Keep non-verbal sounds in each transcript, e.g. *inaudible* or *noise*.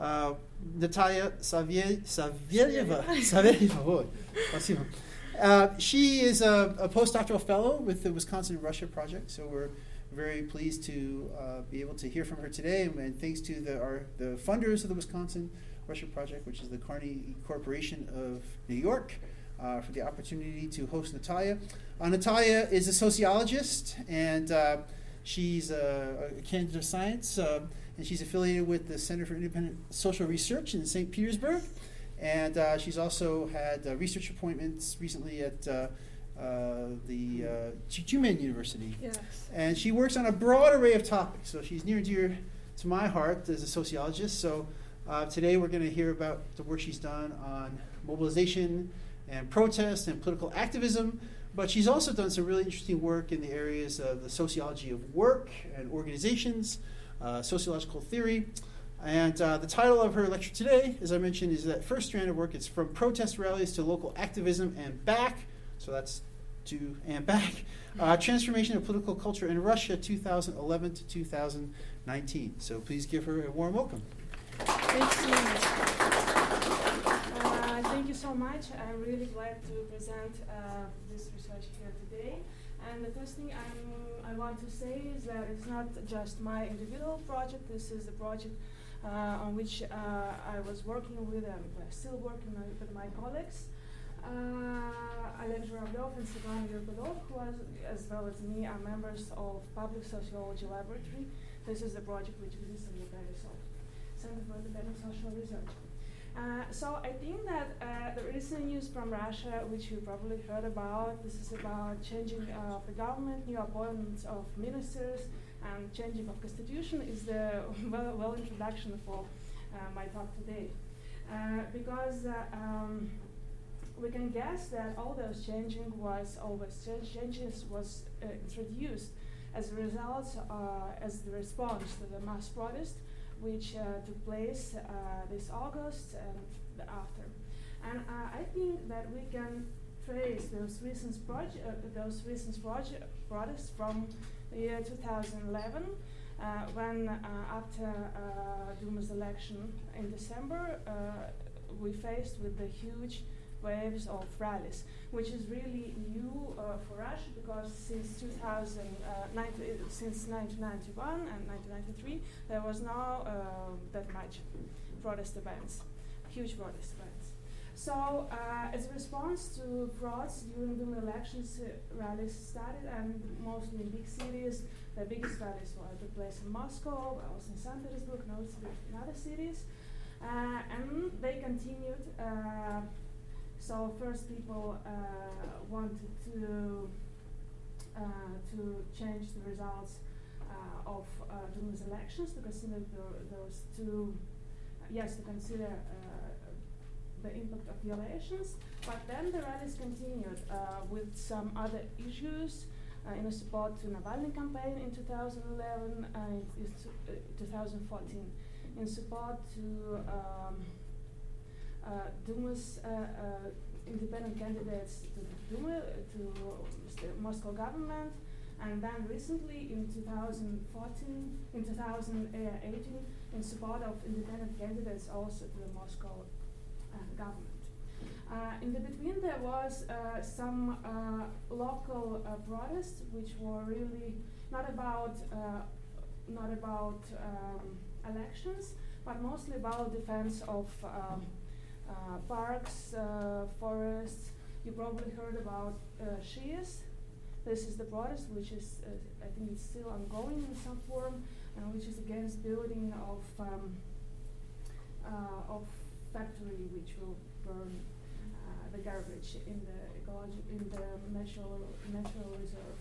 uh, Natalia Savie- Savieva, Savieva, boy, uh, she is a, a, postdoctoral fellow with the Wisconsin Russia Project, so we're very pleased to uh, be able to hear from her today. And, and thanks to the, our, the funders of the Wisconsin Russia Project, which is the Carnegie Corporation of New York, uh, for the opportunity to host Natalia. Uh, Natalia is a sociologist and uh, she's a, a candidate of science. Uh, and she's affiliated with the Center for Independent Social Research in St. Petersburg. And uh, she's also had uh, research appointments recently at uh, uh, the uh, University. Yes. And she works on a broad array of topics. So she's near and dear to my heart as a sociologist. So uh, today we're going to hear about the work she's done on mobilization and protest and political activism. But she's also done some really interesting work in the areas of the sociology of work and organizations, uh, sociological theory. And uh, the title of her lecture today, as I mentioned, is that first strand of work. It's from protest rallies to local activism and back. So that's to and back. Uh, transformation of political culture in Russia, 2011 to 2019. So please give her a warm welcome. Thank you. Uh, thank you so much. I'm really glad to present uh, this research here today. And the first thing I'm, I want to say is that it's not just my individual project. This is a project uh, on which uh, I was working with and I'm still working with my colleagues. Uh, Oleg and Svetlana Virgulov, who as well as me, are members of Public Sociology Laboratory. This is the project which exists in the Paris Center for Independent Social Research. Uh, so I think that uh, the recent news from Russia, which you probably heard about, this is about changing uh, of the government, new appointments of ministers, and changing of constitution is the *laughs* well, well introduction for uh, my talk today. Uh, because um, we can guess that all those changing was always changes was introduced as a result, as the response to the mass protest which uh, took place uh, this August and after. And uh, I think that we can trace those recent project, those recent project protests from the year 2011. Uh, when uh, after uh, Duma's election in December, we faced with the huge waves of rallies, which is really new uh, for Russia because since 2000, uh, since 1991 and 1993, there was no uh, that much protest events, huge protest events. So, uh, as a response to frauds during the elections, uh, rallies started, and mostly in big cities. The biggest rallies were took place in Moscow, also in St. Petersburg, in other cities. Uh, and they continued so first, people uh, wanted to uh, to change the results uh, of uh, Duma's elections to consider the, those two, yes, to consider the impact of the elections. But then the rallies continued with some other issues. Uh, in support to Navalny campaign in 2011 and in uh, 2014, in support to um, uh, Duma's uh, uh, independent candidates to the Duma, to the Moscow government, and then recently in 2014, in 2018, in support of independent candidates also to the Moscow government. Uh, in the between, there was uh, some uh, local protests, which were really not about not about um, elections, but mostly about defense of um, uh, parks, uh, forests. You probably heard about uh, Shies. This is the protest, which is, I think it's still ongoing in some form, and which is against building of um, of factory which will burn the garbage in the ecological in the natural natural reserve.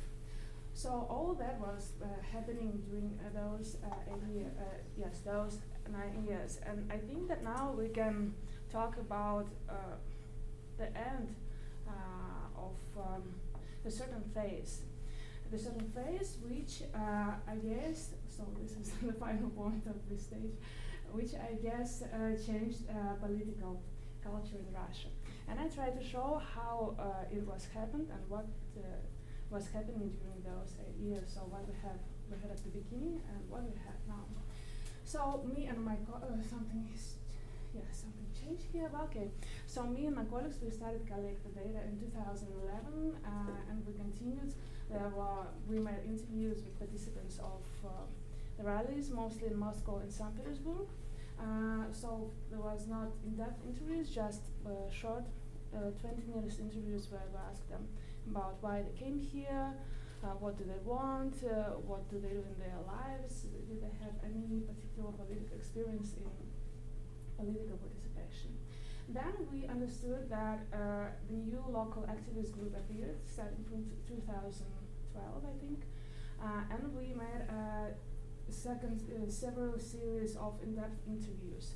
So all that was uh, happening during uh, those uh, year, uh, yes, those nine years, and I think that now we can talk about uh, the end uh, of um, a certain phase. The certain phase, which I guess, so this is *laughs* the final point of this stage, which I guess changed political culture in Russia. And I try to show how it was happened and what was happening during those years. So what we have we had at the beginning and what we have now. So me and my co- uh, something is yeah something here. Okay. So me and my colleagues we started collect the data in 2011 uh, and we continued. There were we made interviews with participants of uh, the rallies, mostly in Moscow and St. Petersburg. Uh, so there was not in-depth interviews, just uh, short, uh, 20 minutes interviews where we asked them about why they came here, uh, what do they want, uh, what do they do in their lives, do they have any particular political experience in political participation. Then we understood that uh, the new local activist group appeared, starting from 2012, I think, uh, and we made a second uh, several series of in-depth interviews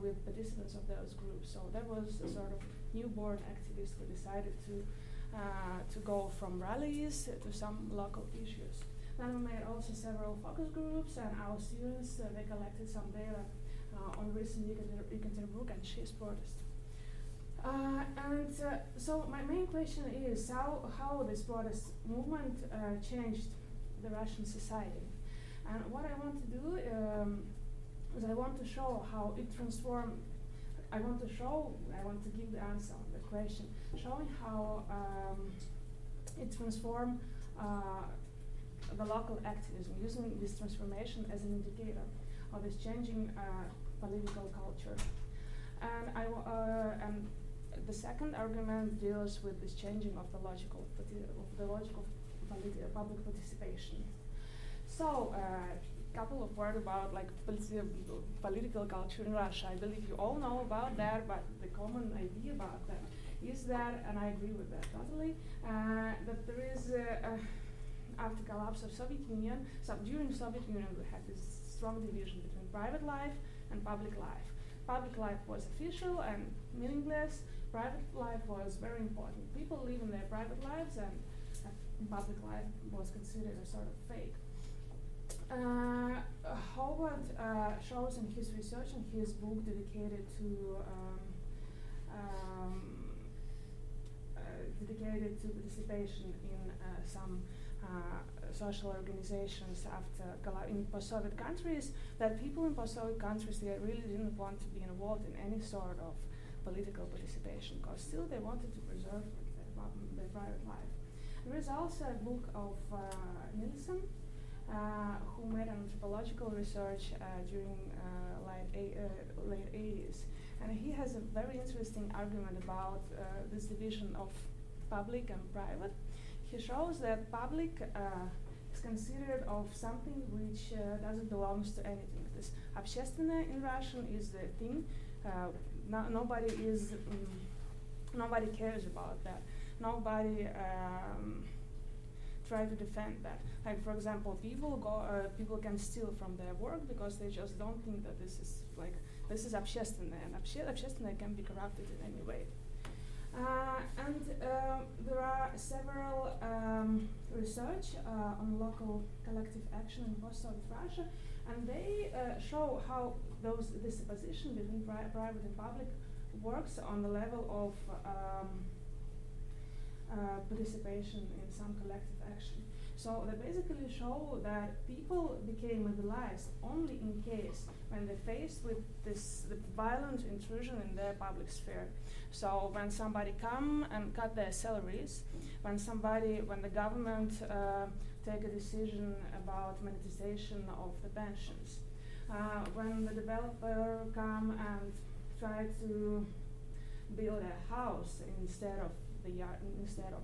with participants of those groups. So that was a sort of newborn activist who decided to uh, to go from rallies to some local issues. Then we made also several focus groups, and our students uh, they collected some data uh, on recent Yekaterinburg and Shies protest. Uh, and uh, so my main question is how, how this protest movement uh, changed the Russian society. And what I want to do um, is I want to show how it transformed, I want to show, I want to give the answer on the question showing how um, it transformed uh, the local activism, using this transformation as an indicator of this changing uh, political culture. And, I, uh, and the second argument deals with this changing of the logical, of the logical public participation. So, uh, couple of words about like politi political culture in Russia. I believe you all know about that, but the common idea about that is that, and I agree with that totally, uh, that there is, uh, after collapse of Soviet Union, so during Soviet Union we had this strong division between private life and public life. Public life was official and meaningless. Private life was very important. People live in their private lives, and uh, public life was considered a sort of fake. Uh, Howard uh, shows in his research in his book dedicated to um, um, dedicated to participation in uh, some uh, social organizations after in post-Soviet countries, that people in post-Soviet countries they really didn't want to be involved in any sort of political participation because still they wanted to preserve their, their private life. There is also a book of uh, Nielsen, uh, who made an anthropological research uh, during uh, late, late 80s. And he has a very interesting argument about this division of public and private, he shows that public uh, considered of something which uh, doesn't belong to anything. This общественное in Russian is the thing. Uh, no, nobody is, um, nobody cares about that. Nobody um, try to defend that. Like for example, people go, uh, people can steal from their work because they just don't think that this is like this is общественное, and общественное can be corrupted in any way. Uh, and uh, there are several um, research uh, on local collective action in post-Soviet Russia, and they uh, show how those this position between pri private and public works on the level of um, participation in some collective action. So they basically show that people became mobilized only in case when they faced with this violent intrusion in their public sphere. So when somebody come and cut their salaries, when somebody, when the government uh, take a decision about monetization of the pensions, uh, when the developer come and try to build a house instead of the yard, instead of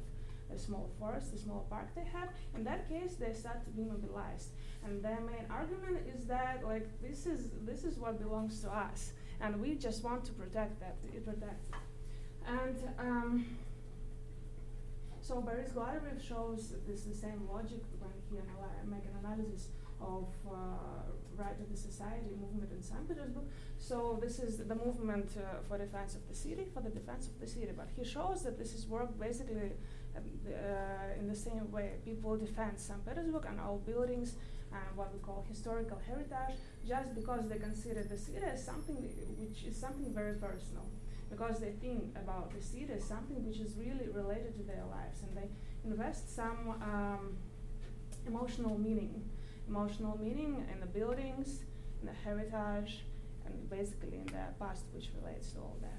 a small forest, a small park they have, in that case they start to be mobilized. And their main argument is that like this is this is what belongs to us, and we just want to protect that, to protect it. And um, So Boris Gladarev shows this the same logic when he analy- make an analysis of uh, right of the society movement in St. Petersburg. So this is the movement uh, for defense of the city, for the defense of the city. But he shows that this is work basically in the same way. People defend St. Petersburg and all buildings and what we call historical heritage, just because they consider the city as something which is something very personal, because they think about the city as something which is really related to their lives, and they invest some um, emotional meaning, emotional meaning in the buildings, in the heritage, and basically in the past, which relates to all that.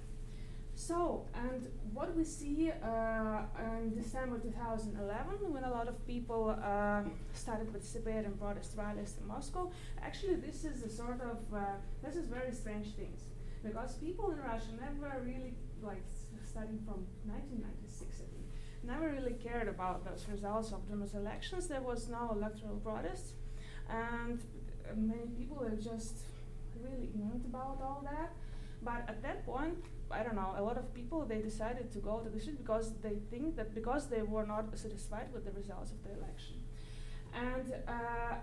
So, and what we see uh, in December 2011, when a lot of people uh, started participating in protest rallies in Moscow, actually this is a sort of, uh, this is very strange things. Because people in Russia never really, like starting from 1996 I think, never really cared about those results of those elections. There was no electoral protest, and many people were just really ignorant about all that. But at that point, I don't know, a lot of people they decided to go to the street because they think that because they were not satisfied with the results of the election. And uh,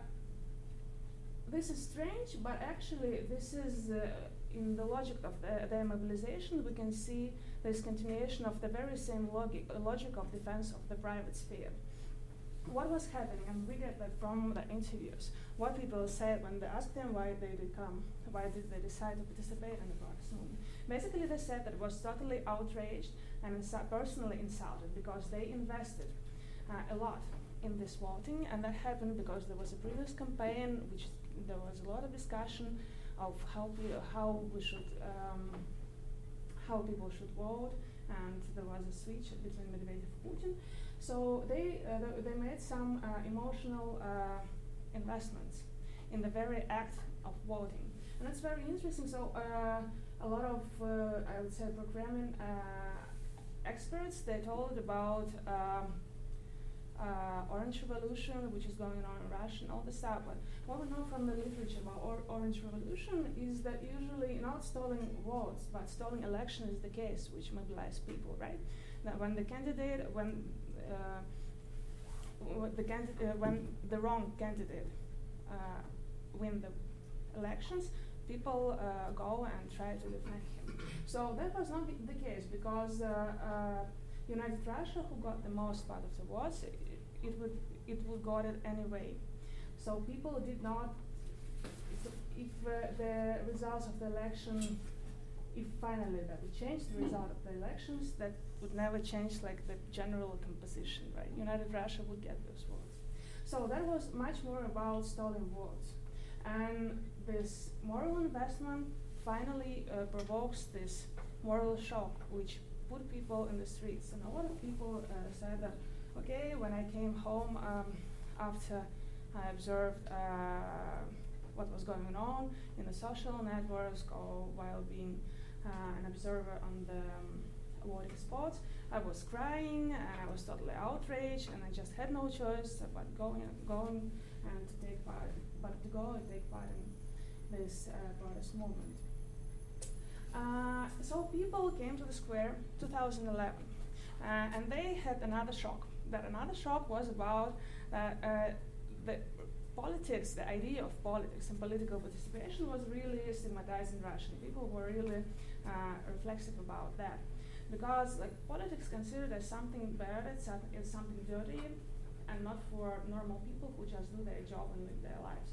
this is strange, but actually, this is uh, in the logic of the, their mobilization. We can see this continuation of the very same logic, logic of defense of the private sphere. What was happening, and we get that from the interviews, what people said when they asked them why they did come, why did they decide to participate in the protest. Basically, they said that it was totally outraged and insu- personally insulted because they invested uh, a lot in this voting, and that happened because there was a previous campaign, which there was a lot of discussion of how we, how we should, um, how people should vote, and there was a switch between Medvedev and Putin. So they uh, th- they made some uh, emotional uh, investments in the very act of voting, and that's very interesting. So uh, a lot of I would say programming experts they told about. Um, uh, Orange Revolution, which is going on in Russia, and all this stuff. But what we know from the literature about or Orange Revolution is that usually not stealing votes, but stealing election is the case, which mobilizes people, right? That when the candidate, when uh, the candidate, uh, when the wrong candidate uh, win the elections, people uh, go and try to defend him. So that was not the case because. United Russia, who got the most part of the votes, it would it would got it anyway. So people did not. If uh, the results of the election, if finally that would change the result of the elections, that would never change like the general composition, right? United Russia would get those votes. So that was much more about stolen votes, and this moral investment finally uh, provokes this moral shock, which put people in the streets. And a lot of people uh, said that okay, when I came home um, after I observed uh, what was going on in the social networks or while being uh, an observer on the um, voting spots, I was crying and I was totally outraged and I just had no choice but going, going and to take part, but to go and take part in this uh, protest movement. Uh, so people came to the square 2011 uh, and they had another shock that another shock was about uh, uh, the politics, the idea of politics and political participation was really stigmatized in Russia. People were really uh, reflexive about that. Because like politics considered as something bad, it's, it's something dirty, and not for normal people who just do their job and live their lives.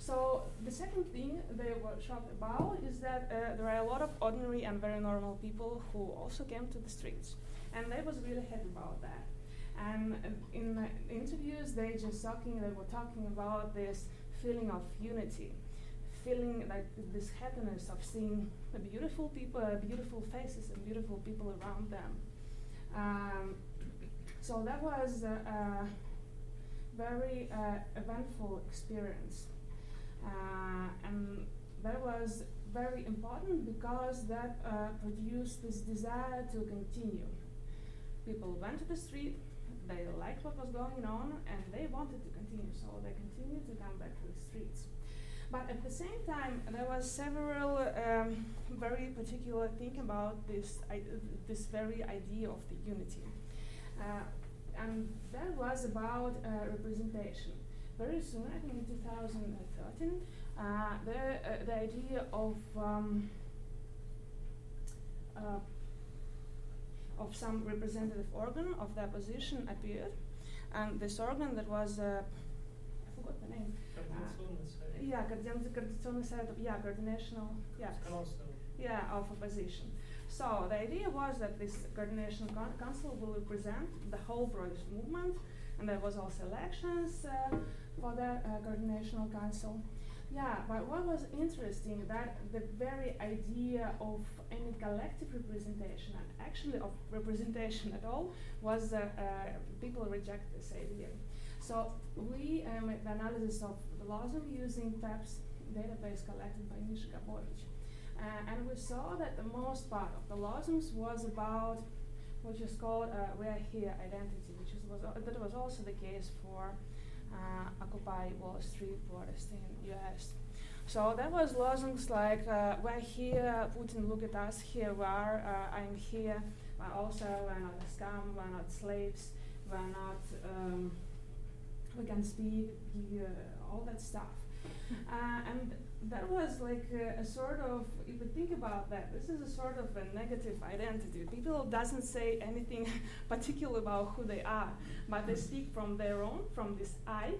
So the second thing they were shocked about is that uh, there are a lot of ordinary and very normal people who also came to the streets, and they was really happy about that. And in the interviews, they just talking, they were talking about this feeling of unity, feeling like this happiness of seeing the beautiful people, uh, beautiful faces, and beautiful people around them. Um, so that was a, a very uh, eventful experience, uh, and that was very important because that uh, produced this desire to continue. People went to the street, they liked what was going on and they wanted to continue, so they continued to come back to the streets. But at the same time, there was several um, very particular thing about this, this very idea of the unity. Uh, and that was about uh, representation Very soon, I think in 2013, uh, the, uh, the idea of um, uh, of some representative organ of the opposition appeared, and this organ that was uh, I forgot the name. yeah, Координационный Совет, yeah, coordinational, yeah, yeah, of opposition. So the idea was that this coordination con- council will represent the whole British movement, and there was also elections uh, for the uh, coordination council. Yeah, but what was interesting that the very idea of any collective representation and actually of representation at all was uh, uh, people reject this idea. So we uh, made the analysis of the LOSUM using TAPS database collected by Misha Gabowitsch. Uh, and we saw that the most part of the LOSUMs was about what is called uh, we're here identity, which is, was, that was also the case for uh, Occupy Wall Street protest in US. So that was LOSUMs like uh, we're here, Putin, look at us, here we are, uh, I'm here, but also we're not a scum, we're not slaves, we're not, um, we can speak, all that stuff. *laughs* and that was like a, a, sort of if you think about that this is a sort of a negative identity. People doesn't say anything *laughs* particular about who they are but they speak from their own from this i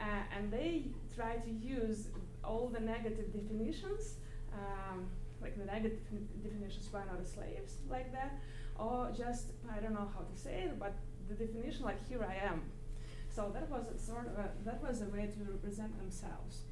uh, and they try to use all the negative definitions um, like the negative definitions why not slaves like that or just i don't know how to say it but the definition like here i am. So that was a sort of a, that was a way to represent themselves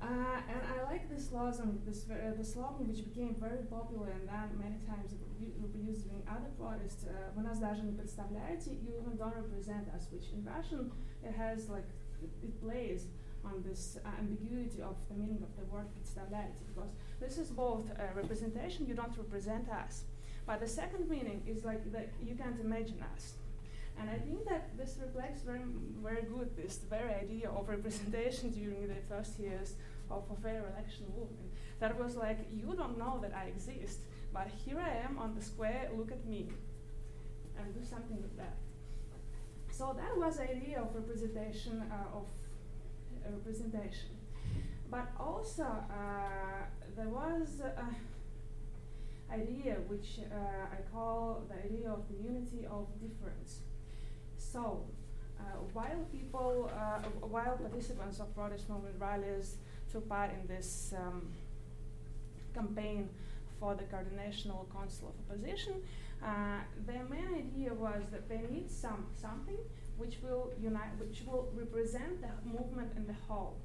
uh, and I like this slogan, this, uh, the slogan which became very popular and then many times it will be used during other protests. Uh, Вы нас даже не представляете, you even don't represent us, which in Russian it has like, it, it plays on this uh, ambiguity of the meaning of the word представляете, because this is both a representation, you don't represent us. But the second meaning is like that you can't imagine us. And I think that this reflects very, very good this very idea of representation during the first years of a fair election movement. That was like, you don't know that I exist, but here I am on the square, look at me, and do something with that. So that was the idea of representation uh, of uh, representation. But also uh, there was an idea which uh, I call the idea of the unity of difference. So, uh, while people, uh, while participants of protest movement rallies took part in this um, campaign for the Coordinational Council of Opposition, uh, their main idea was that they need some something which will unite, which will represent the movement in the whole.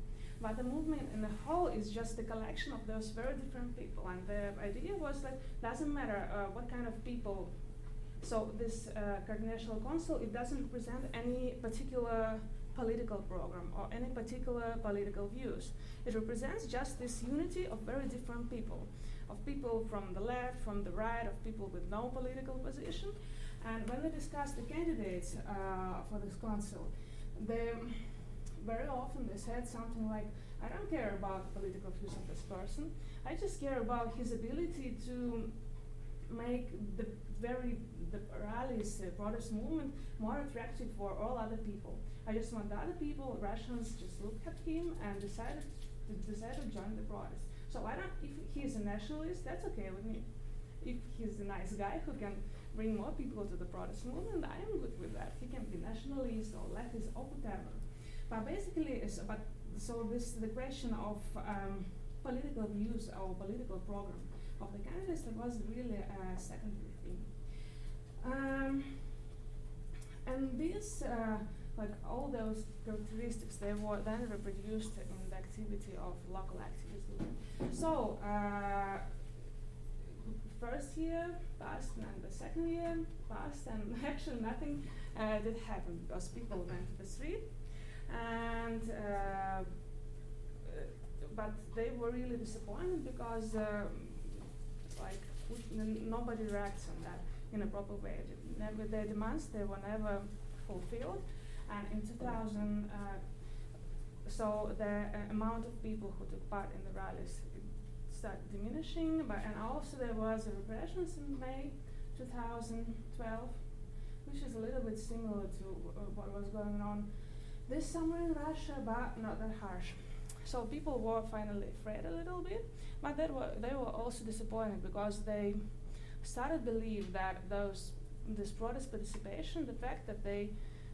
But the movement in the whole is just a collection of those very different people, and the idea was that doesn't matter uh, what kind of people so this uh, Coordinational Council, it doesn't represent any particular political program or any particular political views. It represents just this unity of very different people, of people from the left, from the right, of people with no political position. And when they discuss the candidates uh, for this council, they very often they said something like, I don't care about the political views of this person. I just care about his ability to make the very the rallies, the protest movement more attractive for all other people. I just want the other people, Russians, just look at him and decided to decide to join the protest. So I don't. If he's a nationalist, that's okay with me. If he's a nice guy who can bring more people to the protest movement, I am good with that. He can be nationalist or leftist or whatever. But basically, it's about so this the question of um, political views or political program of the candidates that was really a secondary. Um, and these, uh, like all those characteristics, they were then reproduced in the activity of local activism. So, uh, first year passed, and the second year passed, and *laughs* actually nothing uh, did happen because people went to the street, and uh, but they were really disappointed because um, like nobody reacts on that in a proper way. Never, their demands they were never fulfilled, and in 2000, uh, so the uh, amount of people who took part in the rallies started diminishing. But and also there was a repressions in May 2012, which is a little bit similar to uh, what was going on this summer in Russia, but not that harsh. So people were finally afraid a little bit, but they were they were also disappointed because they started believe that those this protest participation, the fact that they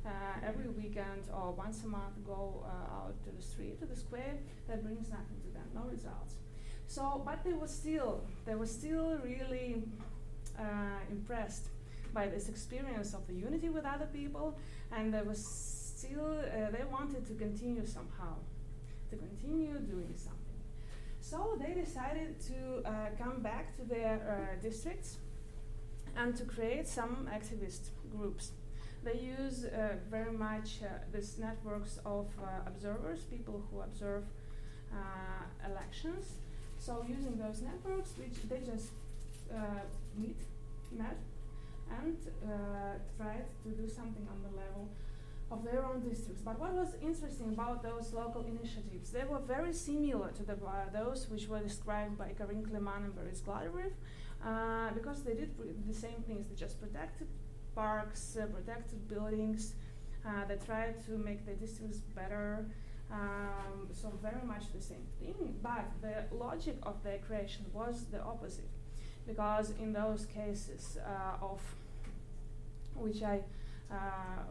uh, every weekend or once a month go uh, out to the street, to the square, that brings nothing to them, no results. So, but they were still, they were still really uh, impressed by this experience of the unity with other people, and they were still, uh, they wanted to continue somehow, to continue doing something. So they decided to uh, come back to their uh, districts and to create some activist groups. They use uh, very much uh, these networks of uh, observers, people who observe uh, elections. So using those networks, which they just meet, met, and tried to do something on the level of their own districts. But what was interesting about those local initiatives, they were very similar to the, uh, those which were described by Karine Clément and Boris Gladarev, uh, because they did the same things. They just protected parks, uh, protected buildings. Uh, they tried to make the districts better. Um, so very much the same thing, but the logic of their creation was the opposite, because in those cases uh, of which I uh,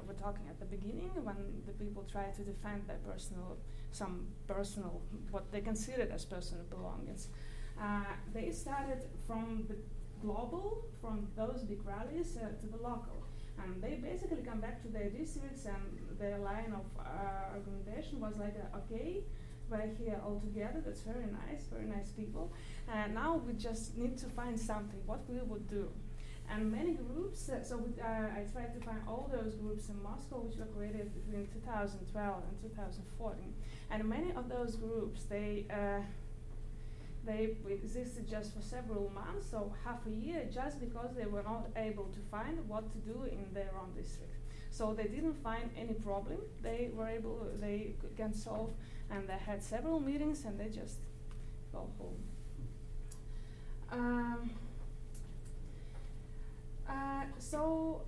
were talking at the beginning, when the people try to defend their personal, some personal, what they considered as personal belongings, uh, they started from the global, from those big rallies uh, to the local. And they basically come back to their districts, and their line of uh, argumentation was like, uh, okay, we're here all together, that's very nice, very nice people. And now we just need to find something, what we would do. And many groups, uh, so we, uh, I tried to find all those groups in Moscow which were created between 2012 and 2014. And many of those groups, they uh, they existed just for several months, so half a year, just because they were not able to find what to do in their own district. So they didn't find any problem. They were able, they can solve, and they had several meetings, and they just go home. Um, uh, so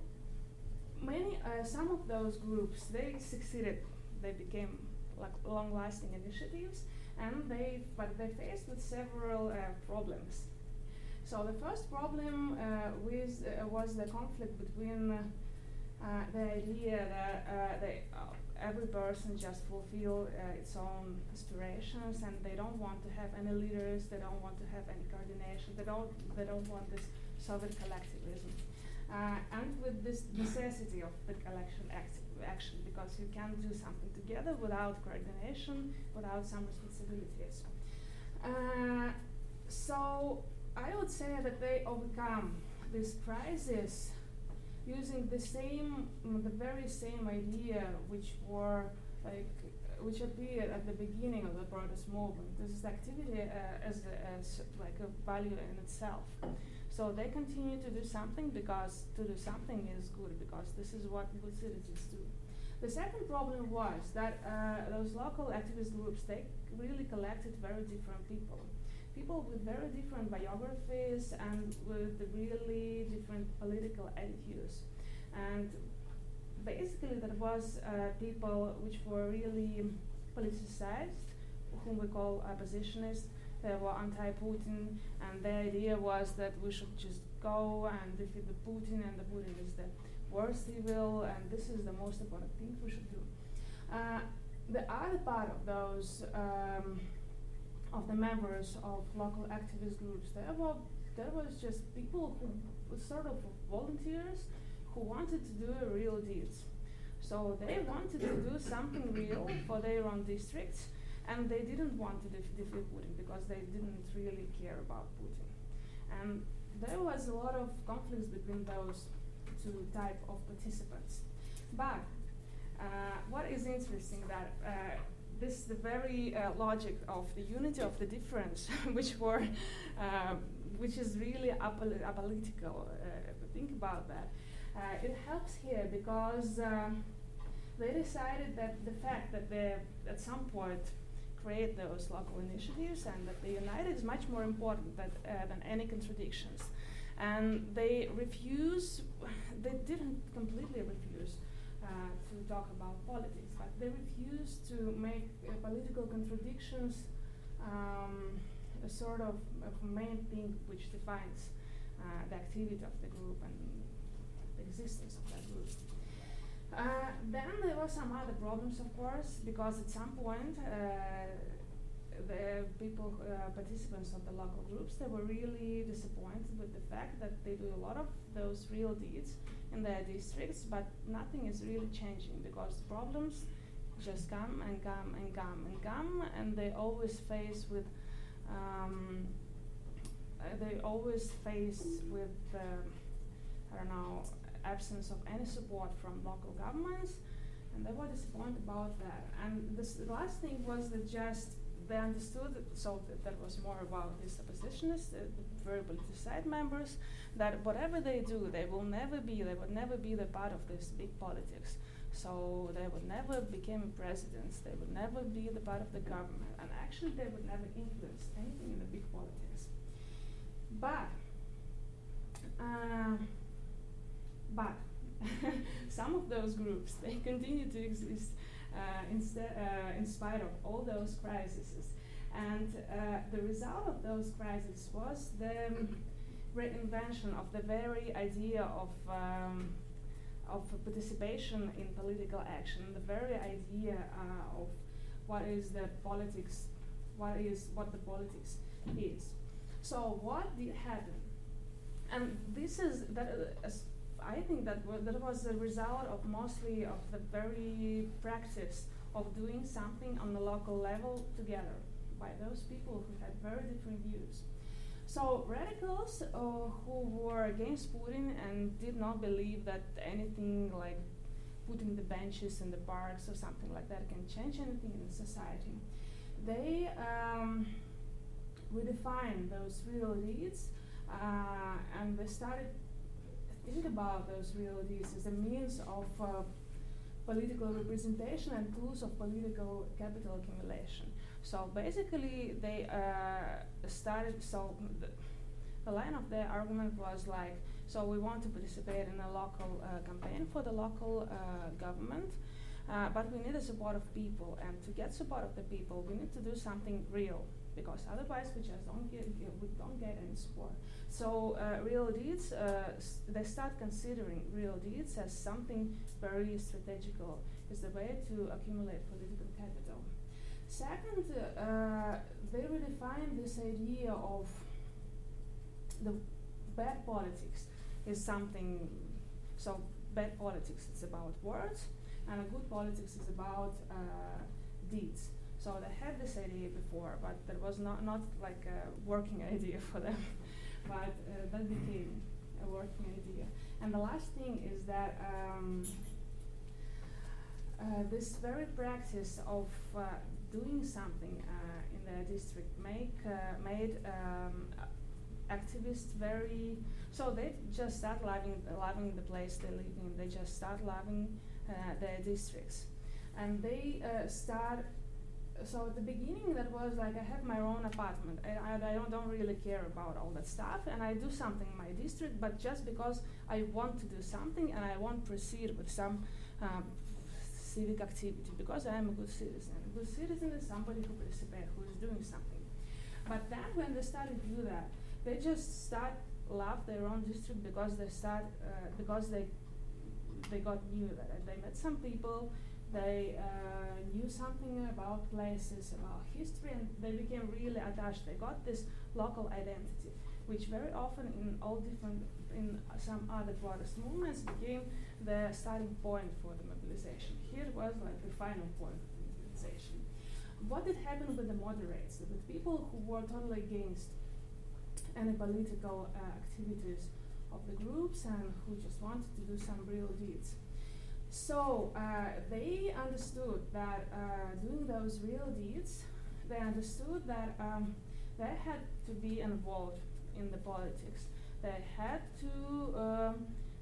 many, uh, some of those groups, they succeeded. They became like long-lasting initiatives and they but they faced with several uh, problems. So the first problem uh, with, uh, was the conflict between uh, the idea that uh, they, uh, every person just fulfill its own aspirations and they don't want to have any leaders, they don't want to have any coordination, they don't, they don't want this Soviet collectivism. And with this necessity of the collection action because you can't do something together without coordination, without some responsibilities. Uh, so I would say that they overcome this crisis using the same, the very same idea which were like which appeared at the beginning of the protest movement. This is activity uh, as, a, as like a value in itself. So they continue to do something because to do something is good because this is what good citizens do. The second problem was that uh, those local activist groups they really collected very different people, people with very different biographies and with really different political attitudes, and basically that was uh, people which were really politicized, whom we call oppositionists, they were anti-Putin, and the idea was that we should just go and defeat the Putin, and the Putin is the worst evil, and this is the most important thing we should do. Uh, the other part of those, um, of the members of local activist groups, there were there was just people who were sort of volunteers who wanted to do real deeds. So they wanted to do something real for their own districts and they didn't want to def- defeat Putin because they didn't really care about Putin. And there was a lot of conflicts between those two type of participants. But uh, what is interesting that uh, this the very uh, logic of the unity of the difference, *laughs* which were, uh, which is really apol- apolitical. Uh, think about that. Uh, it helps here because um, they decided that the fact that they at some point create those local initiatives and that they unite is much more important that, uh, than any contradictions. And they refuse, *laughs* they didn't completely refuse uh, to talk about politics, but they refused to make uh, political contradictions um, a sort of, of, main thing which defines uh, the activity of the group and the existence of that group. Uh, then there were some other problems, of course, because at some point uh, the people, uh, participants of the local groups, they were really disappointed with the fact that they do a lot of those real deeds in their districts, but nothing is really changing because problems just come and come and come and come, and they always face with, um, they always face with, uh, I don't know, absence of any support from local governments, and they were disappointed about that. And this, the last thing was that just they understood, so that, that was more about these oppositionists, the, the very politicized members, that whatever they do, they will never be, they would never be the part of this big politics. So they would never become presidents, they would never be the part of the government, and actually they would never influence anything in the big politics. But, uh, but *laughs* some of those groups, they *laughs* continue to exist uh, instead, uh, in spite of all those crises. And uh, the result of those crises was the reinvention of the very idea of, um, of participation in political action, the very idea uh, of what is the politics, what is what the politics is. So what did happen? And this is that uh, I think that that was the result of mostly of the very practice of doing something on the local level together by those people who had very different views. So radicals uh, who were against Putin and did not believe that anything like putting the benches in the parks or something like that can change anything in society, they um, redefined those real deeds uh, and they started think about those realities as a means of uh, political representation and tools of political capital accumulation. So basically, they uh, started. So the, line of their argument was like, so we want to participate in a local uh, campaign for the local uh, government. Uh, but we need the support of people, and to get support of the people, we need to do something real because otherwise we just don't get, we don't get any support. So uh, real deeds, uh, they start considering real deeds as something very strategical, is the way to accumulate political capital. Second, uh, they redefine this idea of the bad politics is something, so bad politics is about words, and a good politics is about uh, deeds. So they had this idea before, but that was not, not like a working *laughs* idea for them but uh, that became a working idea. And the last thing is that um, uh, this very practice of uh, doing something uh, in the district make, uh, made um, activists very so they just start loving loving the place they live in they just start loving uh, their districts and they start so at the beginning that was like I have my own apartment and I, I don't, don't, really care about all that stuff and I do something in my district but just because I want to do something and I want to proceed with some um, civic activity because I am a good citizen. A good citizen is somebody who participates, who is doing something. But then when they started to do that, they just start love their own district because they start uh, because they they got new that they met some people they uh, knew something about places, about history, and they became really attached. They got this local identity, which very often in all different, in some other protest movements, became the starting point for the mobilization. Here was like the final point of the mobilization. What did happen with the moderates, with people who were totally against any political uh, activities of the groups and who just wanted to do some real deeds? So uh, they understood that uh, doing those real deeds, they understood that um, they had to be involved in the politics. They had to um,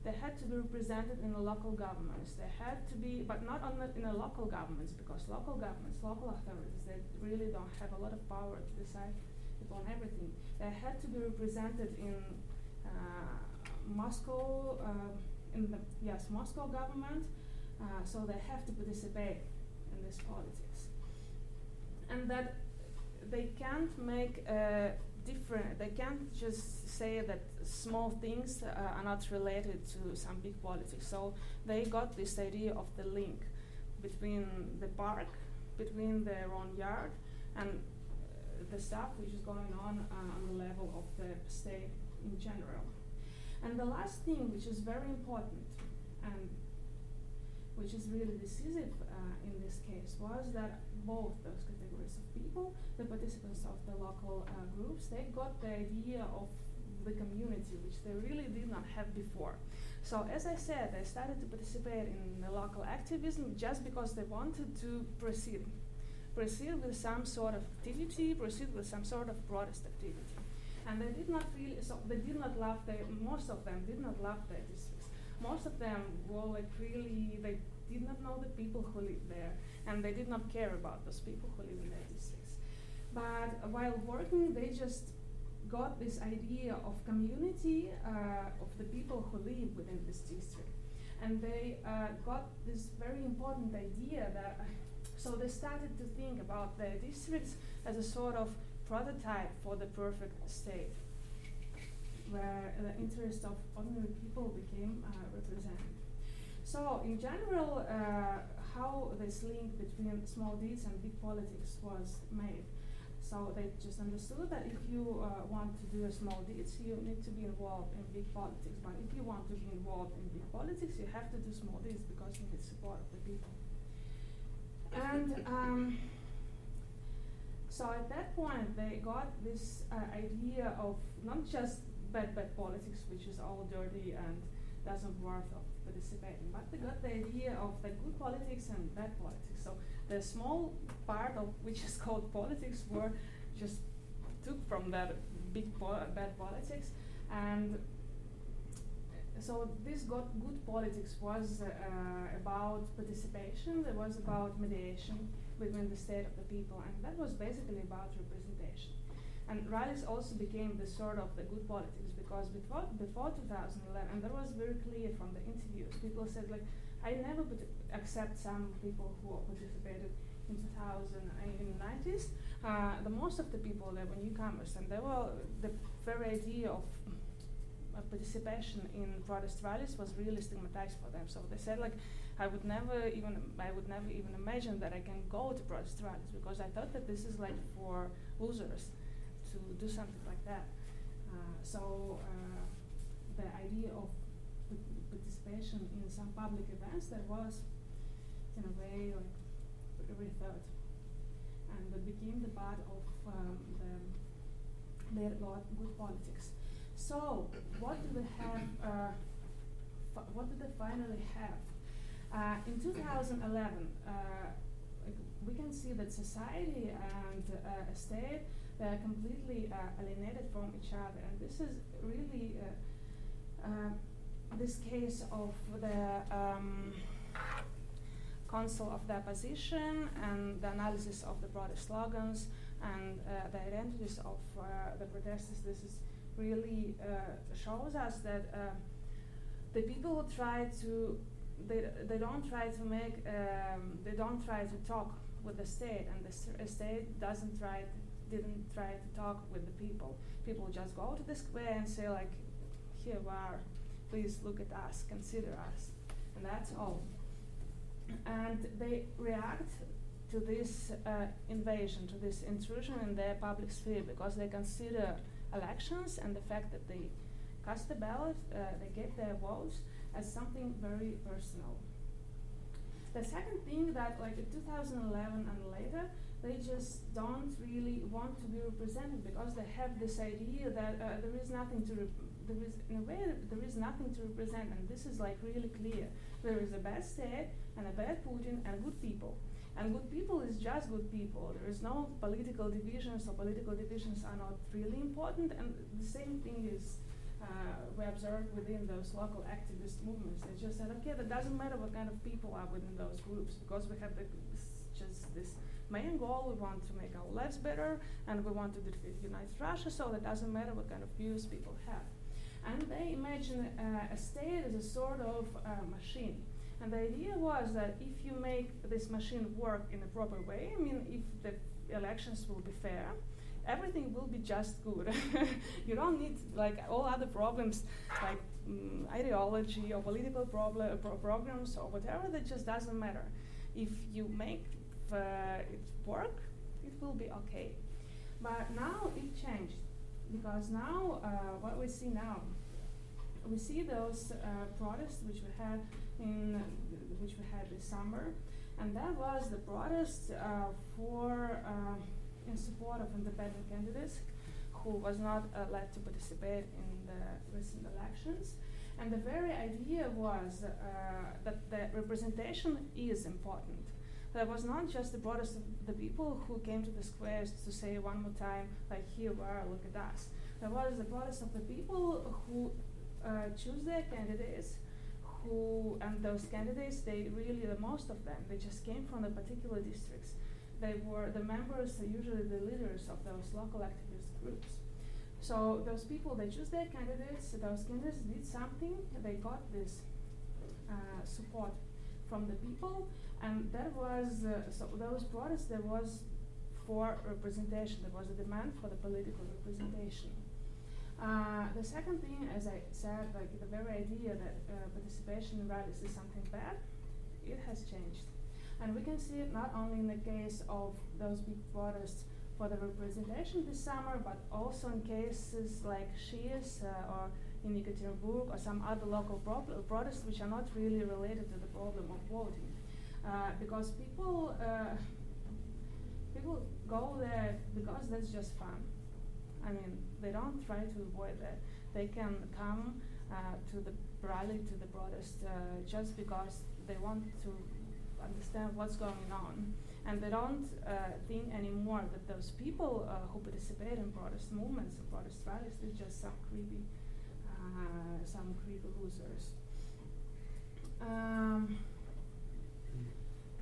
they had to be represented in the local governments. They had to be, but not the, in the local governments because local governments, local authorities, they really don't have a lot of power to decide upon everything. They had to be represented in Moscow, in the yes Moscow government, so they have to participate in this politics, and that they can't make a different. They can't just say that small things uh, are not related to some big politics. So they got this idea of the link between the park, between their own yard, and uh, the stuff which is going on uh, on the level of the state in general. And the last thing, which is very important, and which is really decisive uh, in this case, was that both those categories of people, the participants of the local uh, groups, they got the idea of the community, which they really did not have before. So, as I said, they started to participate in the local activism just because they wanted to proceed. Proceed with some sort of activity, proceed with some sort of protest activity. And they did not really, so they did not love most of them did not love their districts. Most of them were like really, they did not know the people who live there, and they did not care about those people who live in their districts. But while working, they just got this idea of community uh, of the people who live within this district. And they uh, got this very important idea that, so they started to think about their districts as a sort of prototype for the perfect state, where the interest of ordinary people became uh, represented. So, in general, uh, how this link between small deeds and big politics was made. So they just understood that if you uh, want to do a small deeds, you need to be involved in big politics. But if you want to be involved in big politics, you have to do small deeds because you need support of the people. And um, so at that point, they got this uh, idea of not just bad, bad politics, which is all dirty and doesn't worth of participating, but they got the idea of the good politics and bad politics. So the small part of which is *laughs* called politics were just took from that big po bad politics and so this got good politics was uh, about participation it was about mediation between the state of the people and that was basically about representation and rallies also became the sort of the good politics because before before 2011 and that was very clear from the interviews people said like I never would accept some people who participated in 2000 in the 90s. Uh, the most of the people there were newcomers, and they were the very idea of participation in protest rallies was really stigmatized for them. So they said like, I would never even I would never even imagine that I can go to rallies because I thought that this is like for losers to do something like that. Uh, so uh, the idea of participation in some public events that was in a way like rethought and that became the part of um, the later good politics. So what do they have? Uh, what did they finally have? Uh, in 2011, uh, we can see that society and uh, state they are completely uh, alienated from each other, and this is really uh, uh, this case of the um, Council of the Opposition and the analysis of the broader slogans and uh, the identities of the protesters. This is really shows us that the people try to they, they don't try to make um, they don't try to talk with the state and the state doesn't try to, didn't try to talk with the people. People just go to the square and say like, here we are, please look at us, consider us. And that's all. And they react to this uh, invasion, to this intrusion in their public sphere because they consider elections and the fact that they cast the ballot, uh, they get their votes as something very personal. The second thing that, like in 2011 and later, they just don't really want to be represented because they have this idea that uh, there is nothing to there is in a way there is nothing to represent, and this is like really clear. There is a bad state and a bad Putin and good people. And good people is just good people. There is no political divisions, or political divisions are not really important. And the same thing is uh, we observed within those local activist movements. They just said, okay, that doesn't matter what kind of people are within those groups because we have the, just this main goal. We want to make our lives better and we want to defeat United Russia, so it doesn't matter what kind of views people have. And they imagine uh, a state as a sort of uh, machine. And the idea was that if you make this machine work in a proper way, I mean, if the elections will be fair, everything will be just good. *laughs* you don't need like all other problems like um, ideology or political problem, pro- programs or whatever. That just doesn't matter. If you make uh, it work, it will be okay. But now it changed because now uh, what we see now, we see those uh, protests which we had in which we had this summer, and that was the protest uh, for uh, in support of independent candidates who was not allowed to participate in the recent elections. And the very idea was uh, that the representation is important. That was not just the protest of the people who came to the squares to say one more time, like, here we are, look at us. That was the protest of the people who uh, choose their candidates, who, and those candidates, they really, the most of them, they just came from the particular districts. They were the members, usually the leaders of those local activist groups. So those people, they choose their candidates, those candidates did something, they got this uh, support from the people, and that was, uh, so those protests, there was for representation, there was a demand for the political representation. Uh, the second thing, as I said, like the very idea that uh, participation in rallies is something bad, it has changed. And we can see it not only in the case of those big protests for the representation this summer, but also in cases like Shies uh, or in Yekaterinburg or some other local protests which are not really related to the problem of voting. Uh, because people, uh, people go there because that's just fun. I mean, they don't try to avoid that. They can come uh, to the rally, to the protest, uh, just because they want to understand what's going on. And they don't uh, think anymore that those people uh, who participate in protest movements and protest rallies are just some creepy, uh, some creepy losers. Um,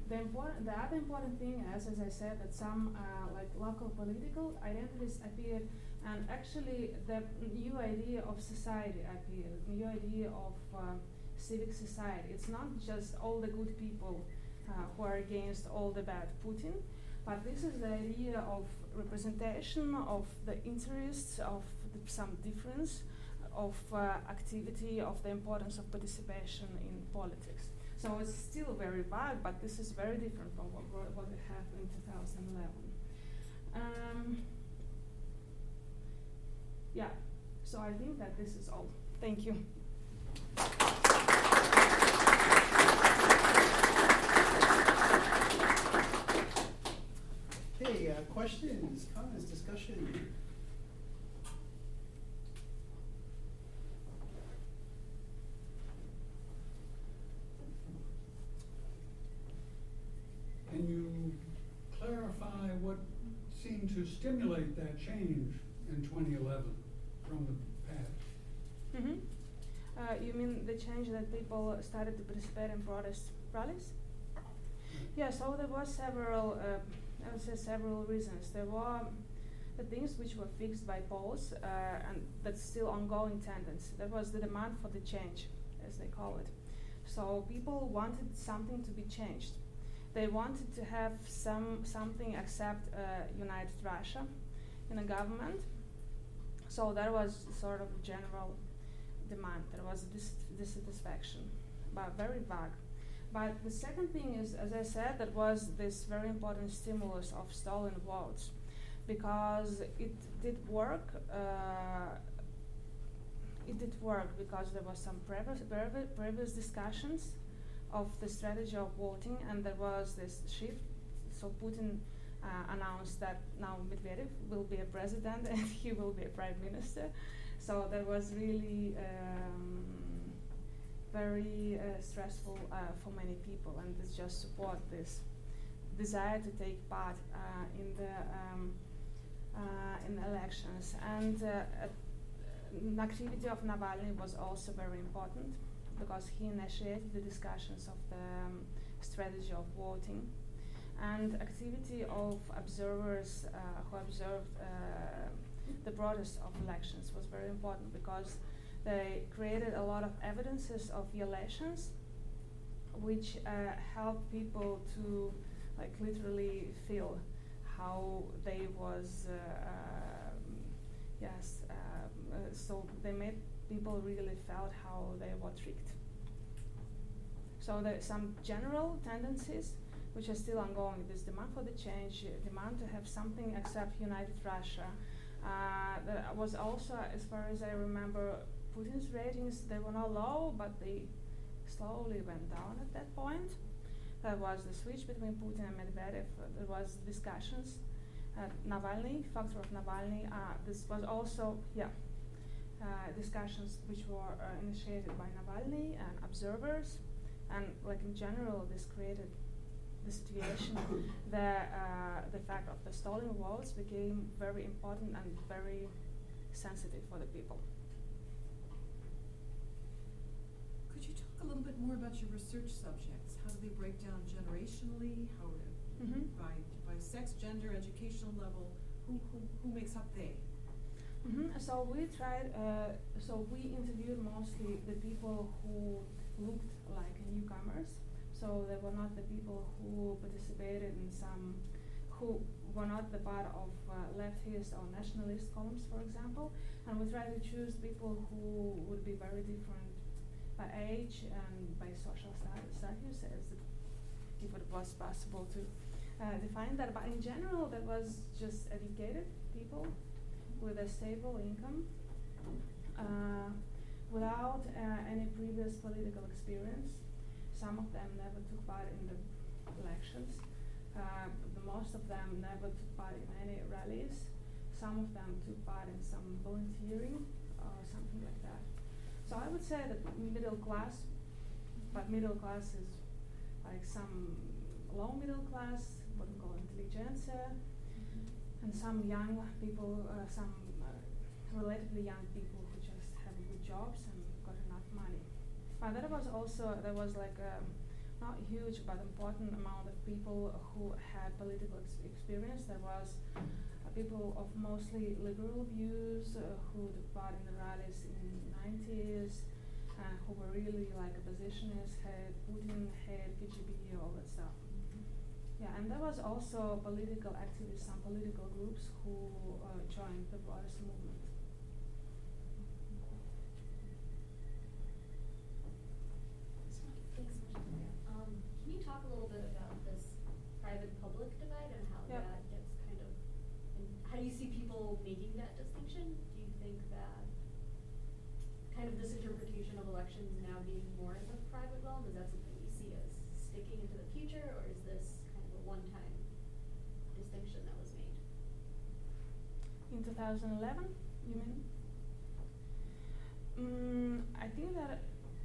the, important, the other important thing is, as I said, that some uh, like local political identities appeared, and actually the new idea of society appeared, new idea of uh, civic society. It's not just all the good people who are against all the bad Putin, but this is the idea of representation of the interests of the, some difference of uh, activity, of the importance of participation in politics. So it's still very vague, but this is very different from what, what we in 2011. Um, yeah, so I think that this is all. Thank you. Okay, uh, questions, comments, discussion? Can you clarify what seemed to stimulate that change in 2011 from the past? Mm-hmm. Uh, you mean the change that people started to participate in protest rallies? Yeah, so there was several, uh, I would say several reasons. There were the things which were fixed by polls, uh, and that's still ongoing tendency. That was the demand for the change, as they call it. So people wanted something to be changed. They wanted to have some something except uh, united Russia in a government. So that was sort of general demand. There was a dis- dissatisfaction, but very vague. But the second thing is, as I said, that was this very important stimulus of stolen votes, because it did work. Uh, it did work because there was some previous, previous discussions of the strategy of voting, and there was this shift. So Putin uh, announced that now Medvedev will be a president *laughs* and he will be a prime minister. So there was really um, very uh, stressful uh, for many people, and this just support this desire to take part uh, in the um, uh, in elections. And activity of Navalny was also very important because he initiated the discussions of the um, strategy of voting and activity of observers uh, who observed uh, the process of elections was very important because they created a lot of evidences of violations, which uh, people to like literally feel how they was uh, um, yes. Um, uh, so they made people really felt how they were tricked. So there's some general tendencies which are still ongoing. This demand for the change, demand to have something except united Russia. Uh, there was also, as far as I remember, Putin's ratings, they were not low, but they slowly went down at that point. There was the switch between Putin and Medvedev. Uh, there was discussions. Uh, Navalny, factor of Navalny. Uh, this was also, yeah, uh, discussions which were uh, initiated by Navalny and observers. And like in general, this created the situation *coughs* that uh, the fact of the stalling votes became very important and very sensitive for the people. Could you talk a little bit more about your research subjects? How do they break down generationally? How to, Mhm. by by sex, gender, educational level? Who who who makes up they? hmm So we tried. Uh, so we interviewed mostly the people who looked like newcomers. So they were not the people who participated in some, who were not the part of uh, leftist or nationalist columns, for example. And we tried to choose people who would be very different by age and by social status, as if it was possible to uh, define that. But in general, that was just educated people with a stable income, uh, without uh, any previous political experience. Some of them never took part in the elections. Uh, the most of them never took part in any rallies. Some of them took part in some volunteering or something like that. So I would say that middle class, but middle class is like some low middle class, what we call intelligentsia, and some young people, uh, some uh, relatively young people who just have good jobs and got enough money. But there was also there was like a not huge but important amount of people who had political ex- experience. There was people of mostly liberal views uh, who took part in the rallies in the 90s. Uh, who were really like oppositionists, had Putin, had KGB, all that stuff. Yeah, and there was also political activists, some political groups who uh, joined the Brothers movement. Thanks so much, Maria. Um, can you talk a little bit about this private-public divide and how Yep. that gets kind of, and how do you see people making that distinction? Do you think that kind of this interpretation of elections now being more in the private realm, is that something you see as sticking into the future, or is this kind of a one-time distinction that was made? In 2011, you mean? Mm, I think that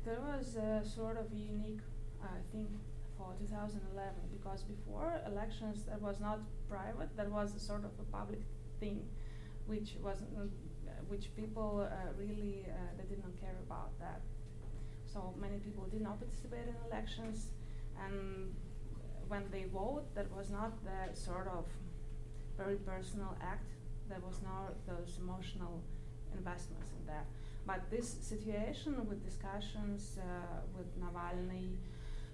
there was a sort of unique uh, thing for 2011 because before elections that was not private, that was a sort of a public thing, which was uh, which people uh, really uh, they did not care about that. So many people did not participate in elections, and when they vote, that was not the sort of very personal act. There was not those emotional investments in there. But this situation with discussions uh, with Navalny,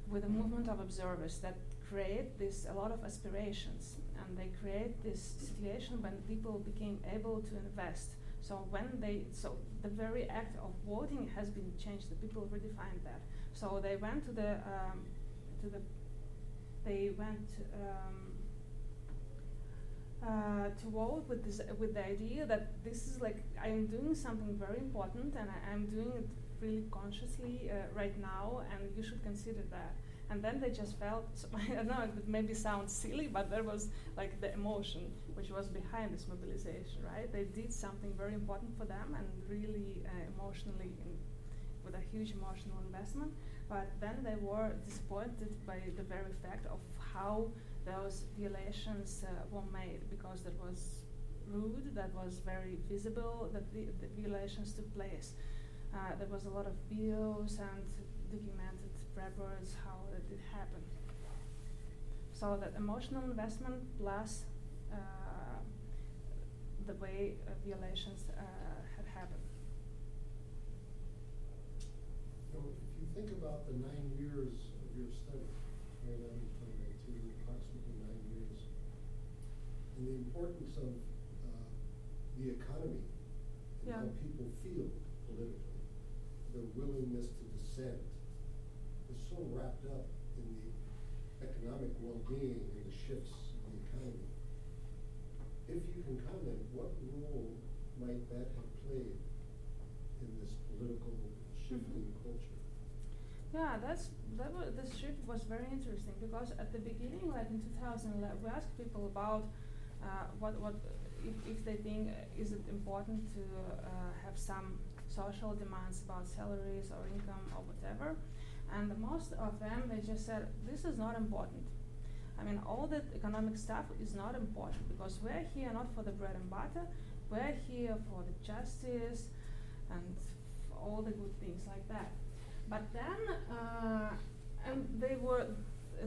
with the movement of observers that create this a lot of aspirations, and they create this situation when people became able to invest. So when they so the very act of voting has been changed. The people redefined that. So they went to the um, to the they went. Um, uh, to vote with this with the idea that this is like I'm doing something very important and I, am doing it really consciously uh, right now and you should consider that. And then they just felt so *laughs* I don't know it maybe sounds silly but there was like the emotion which was behind this mobilization right? They did something very important for them and really uh, emotionally in, with a huge emotional investment but then they were disappointed by the very fact of how those violations uh, were made because that was rude, that was very visible that the, the violations took place. Uh, there was a lot of videos and documented reports how it did happen. So that emotional investment plus uh, the way uh, violations uh, had happened. if you think about the nine years of your study, 2011, 2019, approximately nine years, and the importance of uh, the economy and Yeah. how people feel politically, their willingness to dissent, is so wrapped up in the economic well-being and the shifts in the economy. If you can comment, what role might that have played in this political shifting Mhm. culture? Yeah, that's that was this shift was very interesting because at the beginning, like in 2011, we asked people about what what if, if they think uh, is it important to uh, have some social demands about salaries or income or whatever, and most of them they just said this is not important. I mean, all that economic stuff is not important because we're here not for the bread and butter, we're here for the justice and all the good things like that. But then, uh, and they were,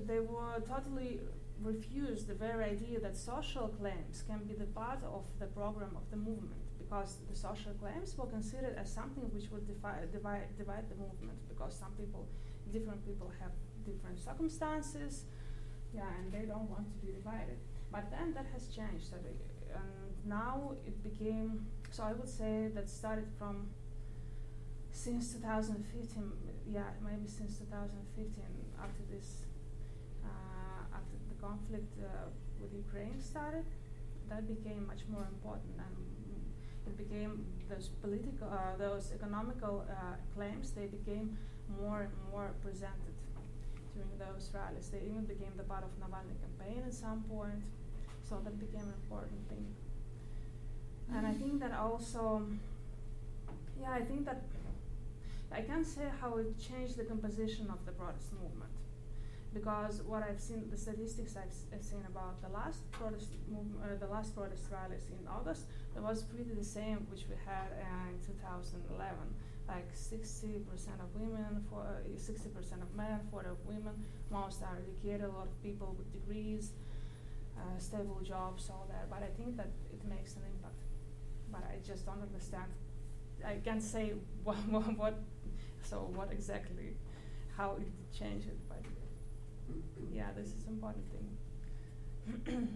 they were totally refused the very idea that social claims can be the part of the program of the movement because the social claims were considered as something which would divide, divide the movement because some people, different people have different circumstances, yeah, and they don't want to be divided. But then that has changed, and now it became, so I would say that started from since 2015, yeah, maybe since 2015, after this, conflict uh, with Ukraine started, that became much more important, and it became those political, uh, those economical uh, claims. They became more and more presented during those rallies. They even became the part of Navalny campaign at some point, so that became an important thing. And I think that also, yeah, I think that I can't say how it changed the composition of the protest movement, because what I've seen, the statistics I've, seen about the last protest uh, the last protest rallies in August, it was pretty the same which we had uh, in 2011. Like 60% of women, for uh, 60% of men, 40 of women. Most are educated, a lot of people with degrees, uh, stable jobs, all that. But I think that it makes an impact. But I just don't understand. I can't say *laughs* what, what, what so what exactly, how it changed it. But yeah, this is important thing. *clears throat*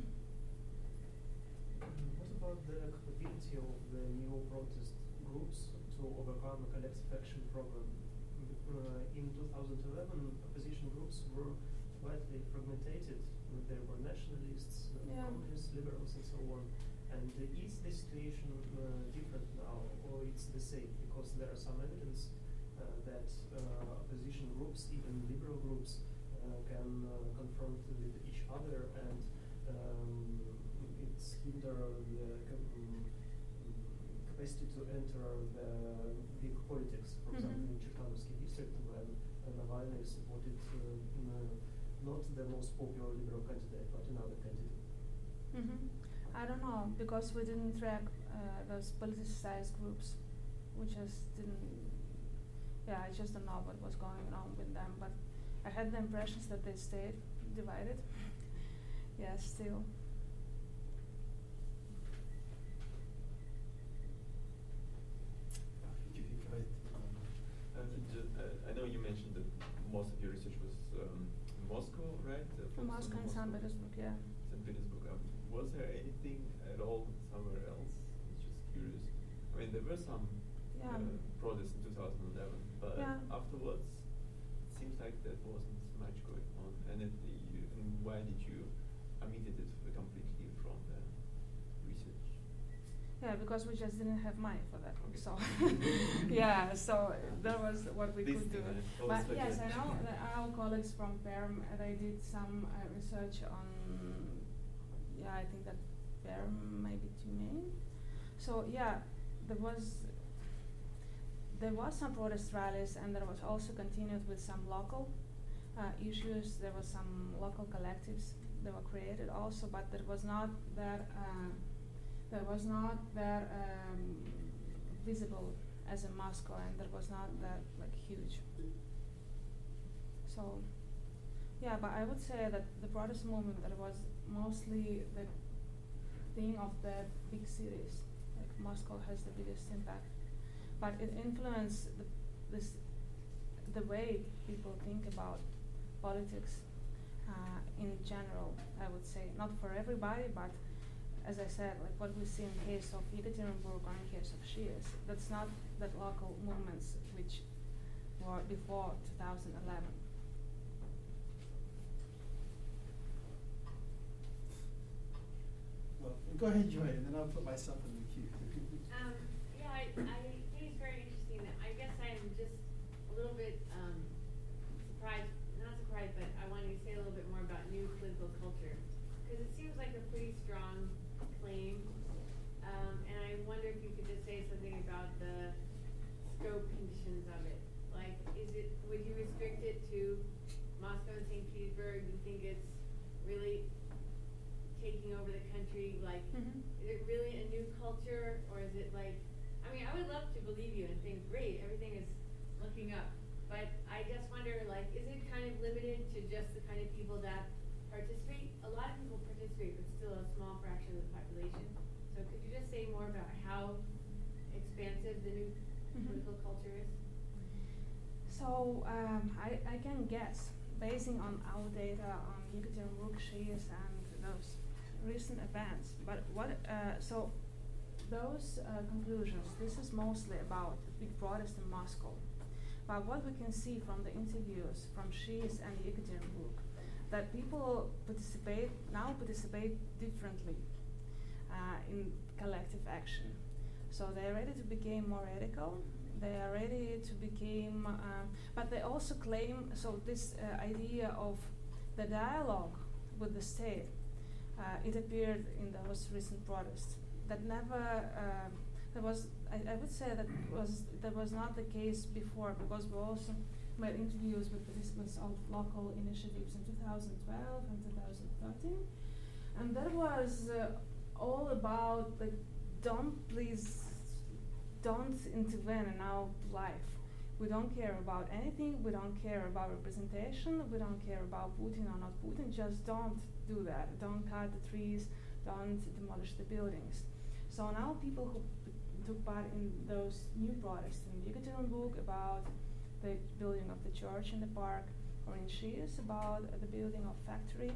What about the capability of the new protest groups to overcome a collective action program? Uh, in 2011, opposition groups were widely fragmented. There were nationalists, uh, Yeah. communists, liberals, and so on. And uh, is the situation uh, different now, or it's the same? Because there are some evidence uh, that uh, opposition groups, even liberal groups, can uh, confront with each other, and um, it's hinder the um, capacity to enter the big politics. For example, Mhm. in Cherkanovsky district, when uh, Navalny supported uh, uh, not the most popular liberal candidate, but another candidate. hmm I don't know because we didn't track uh, those politicized groups. We just didn't. Yeah, I just don't know what was going on with them. But I had the impressions that they stayed divided. yeah, still. If you think right, um, uh, uh, I know you mentioned that most of your research was um, Moscow, right? Uh, From focused on Moscow and St. Petersburg, yeah. St. Petersburg. Um, was there anything at all somewhere else? I'm just curious. I mean, there were some Yeah. uh, protests in 2011, but Yeah. afterwards, it seems like that wasn't much going on. And, it, you, and why did you omitted it completely from the research? Yeah, because we just didn't have money for that. Okay. So, *laughs* yeah, so that was what we could do. But yes, I know that our colleagues from PERM, uh, they did some uh, research on, yeah, I think that PERM maybe Tyumen. So yeah, there was there was some protest rallies, and there was also continued with some local uh, issues. There was some local collectives that were created also, but there was not that uh, was not that um, visible as in Moscow, and there was not that like huge. So, yeah, but I would say that the protest movement that was mostly the thing of the big cities. Like Moscow has the biggest impact, but it influenced the, this the way people think about politics uh, in general, I would say. Not for everybody, but as I said, like what we see in case of Yekaterinburg or in case of Shies, that's not the local movements which were before 2011. Well, go ahead, Joy, and then I'll put myself in the queue. Um, yeah, I, I think it's very interesting. I guess I'm just a little bit um, surprised, not surprised, but I wanted to say a little bit more about new political culture. Because it seems like a pretty strong claim. Um, and I wonder if you could just say something about the scope conditions of it. Like, is it, would you restrict it to Moscow and St. Petersburg? Do you think it's really taking over the country? Like, Mhm. is it really a new culture, or is it like? I mean, I would love to believe you and think, great, everything is looking up. But I just wonder, like, is it kind of limited to just the kind of people that participate? A lot of people participate, but still a small fraction of the population. So could you just say more about how expansive the new Mhm. political culture is? So um, I, I can guess, basing on our data on Yekaterinburg Shies and those recent events. But what, uh, so those uh, conclusions, this is mostly about big protest in Moscow. But what we can see from the interviews from Shies and Yekaterinburg, that people participate, now participate differently uh, in collective action. So they're ready to become more radical. They are ready to become, um, but they also claim so this uh, idea of the dialogue with the state. Uh, it appeared in those recent protests. That never uh, there was. I, I would say that was that was not the case before because we also made interviews with participants of local initiatives in 2012 and 2013, and that was uh, all about the don't please don't intervene in our life. We don't care about anything. We don't care about representation. We don't care about Putin or not Putin. Just don't do that. Don't cut the trees. Don't demolish the buildings. So now people who took part in those new protests in Yekaterinburg about the building of the church in the park, or in Shies about the building of factory,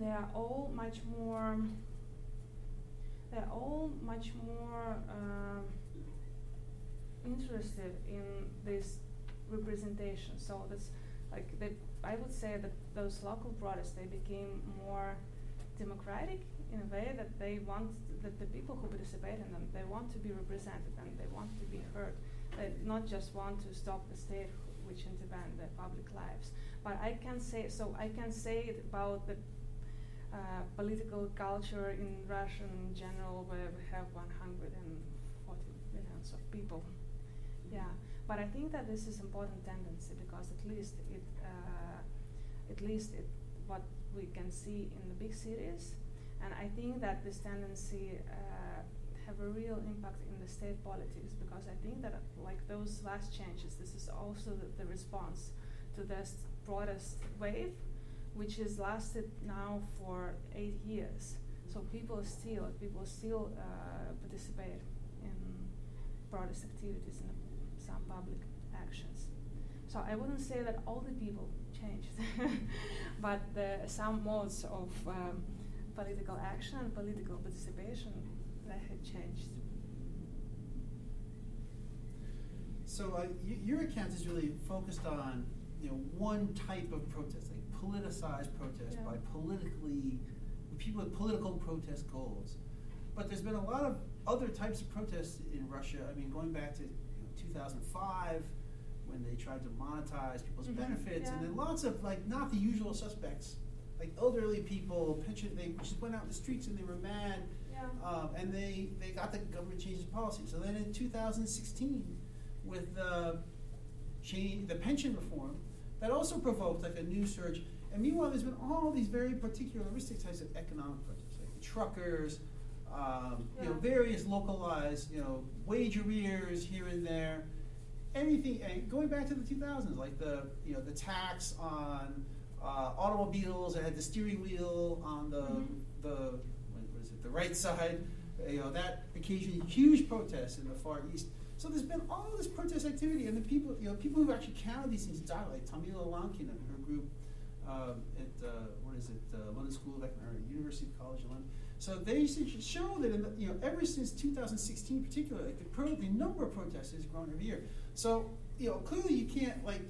they are all much more they're all much more um, interested in this representation. So that's like they, I would say that those local protests they became more democratic in a way that they want that the people who participate in them they want to be represented and they want to be heard. They not just want to stop the state which intervene in their public lives. But I can say so. I can say it about the uh, political culture in Russia in general, where we have 140 millions of people. Yeah, but I think that this is important tendency because at least it, uh, at least it, what we can see in the big cities, and I think that this tendency uh, have a real impact in the state politics because I think that like those last changes, this is also the, the response to this protest wave which has lasted now for eight years. So people still people still uh, participate in protest activities and some public actions. So I wouldn't say that all the people changed, *laughs* but the, some modes of um, political action and political participation that had changed. So uh, y- your account is really focused on you know one type of protest, politicized protest Yeah. by politically people with political protest goals. But there's been a lot of other types of protests in Russia. I mean, going back to you know, 2005 when they tried to monetize people's Mhm, benefits, and then lots of like not the usual suspects, like elderly people, pension. They just went out in the streets and they were mad Yeah. um, and they, they got the government changes policy. So then in 2016, with the change, the pension reform, that also provoked like a new surge. And meanwhile, there's been all these very particularistic types of economic protests, like truckers, um, you know, various localized, you know, wage arrears here and there. Everything, and going back to the 2000s, like the, you know, the tax on uh, automobiles that had the steering wheel on the, Mhm. the what what is it, the right side, you know, that occasioned huge protests in the Far East. So there's been all this protest activity, and the people, you know, people who actually counted these things died, like Tomila Lankina and her group um, at uh, what is it, uh, London School of Economics, University College of London. So they used to show that, in the, you know, ever since 2016 in particular, like the, pro, the number of protests has grown every year. So you know, clearly you can't like,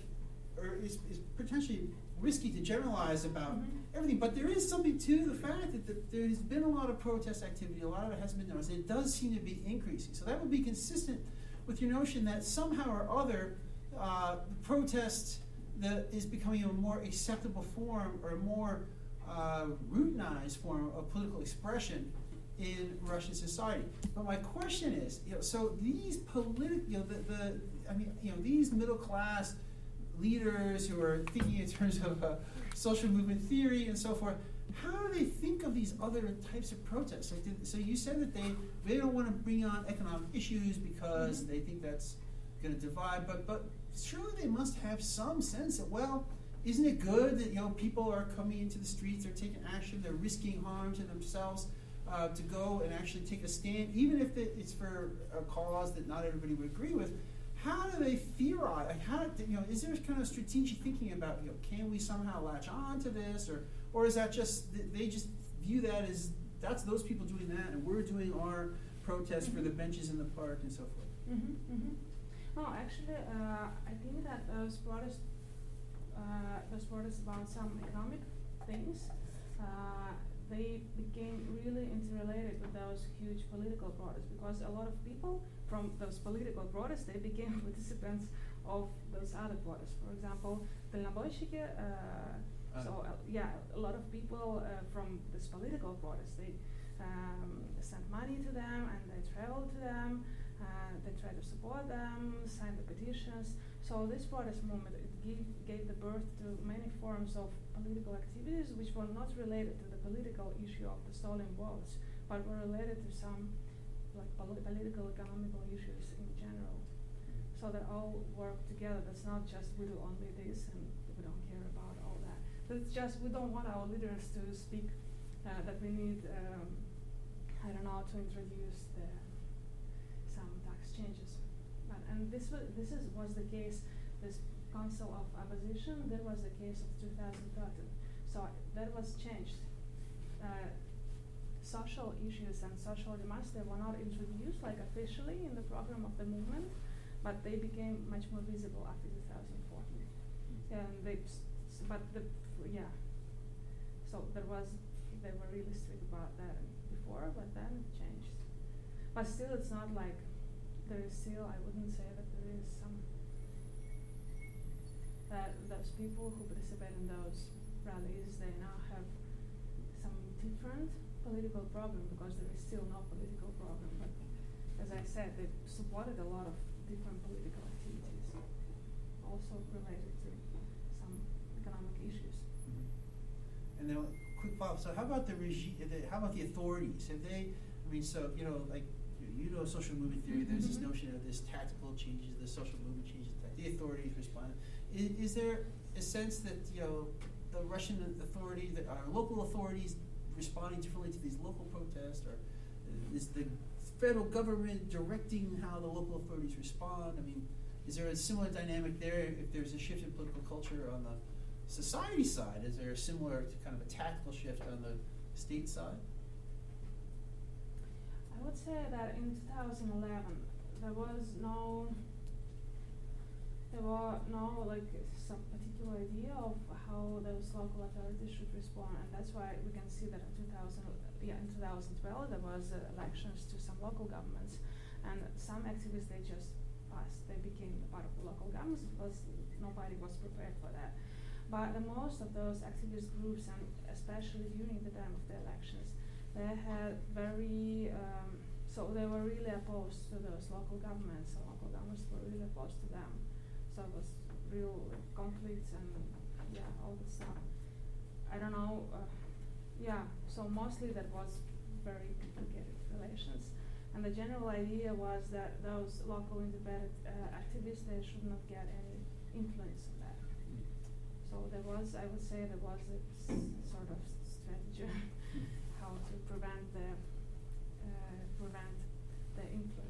or it's, it's potentially risky to generalize about Mhm. everything, but there is something to the fact that, that there's been a lot of protest activity, a lot of it hasn't been noticed, and it does seem to be increasing. So that would be consistent with your notion that somehow or other, uh, the protest that is becoming a more acceptable form or a more uh, routinized form of political expression in Russian society. But my question is, you know, so these political, you know, the, the, I mean, you know, these middle class leaders who are thinking in terms of uh, social movement theory and so forth, how do they think of these other types of protests? Like, did- so you said that they they don't want to bring on economic issues because Mhm. they think that's going to divide, but but surely they must have some sense that well, isn't it good that you know people are coming into the streets, they're taking action, they're risking harm to themselves uh, to go and actually take a stand, even if it's for a cause that not everybody would agree with. How do they theorize? Like how do- you know? Is there kind of strategic thinking about you know? Can we somehow latch on to this, or or is that just th- they just view that as that's those people doing that, and we're doing our protest for the benches in the park and so forth. Mm-hmm, mm-hmm. No, actually, uh, I think that uh, sport is uh, the sport is about some economic things. Uh, they became really interrelated with those huge political protests because a lot of people from those political protests they became *laughs* participants of those other protests. For example, the Naboshiki, uh, ah. so uh, yeah, a lot of people uh, from this political protests they um, sent money to them and they traveled to them uh, they tried to support them, sign the petitions. So this protest movement it gave, gave the birth to many forms of political activities which were not related to the political issue of the stolen votes, but were related to some like poli- political, economical issues in general. So they all work together. That's not just we do only this and we don't care about all that. That's just we don't want our leaders to speak uh, that we need. Um, I don't know to introduce the some tax changes. But, and this was this is was the case. This Council of Opposition. That was the case of 2013. So that was changed. Uh, social issues and social demands they were not introduced like officially in the program of the movement, but they became much more visible after 2014. And they, but the yeah. So there was they were really strict about that before, but then it changed. But still, it's not like there is still. I wouldn't say that there is some that those people who participate in those rallies they now have some different political problem because there is still no political problem. But as I said, they supported a lot of different political activities, also related to some economic issues. Mm-hmm. And then, quick follow-up. So, how about the regime? How about the authorities? Have they? I mean, so you know, like you know, social movement theory. There's this Mhm. notion of this tactical changes, the social movement changes. The authorities respond. Is, is there a sense that you know the Russian authorities, the, our local authorities, responding differently to these local protests, or is the federal government directing how the local authorities respond? I mean, is there a similar dynamic there? If there's a shift in political culture on the society side, is there a similar to kind of a tactical shift on the state side? I would say that in 2011 there was no there were no like some particular idea of how those local authorities should respond, and that's why we can see that in 2000 yeah in 2012 there was uh, elections to some local governments, and some activists they just passed they became part of the local governments because nobody was prepared for that. But the most of those activist groups, and especially during the time of the elections, they had very um, so they were really opposed to those local governments and local governments were really opposed to them. So it was real conflicts and yeah all this stuff. I don't know uh, yeah so mostly that was very complicated relations. And the general idea was that those local independent uh, activists they should not get any influence on that. So there was i would say there was a s- sort of strategy *laughs* prevent the uh, prevent the influence.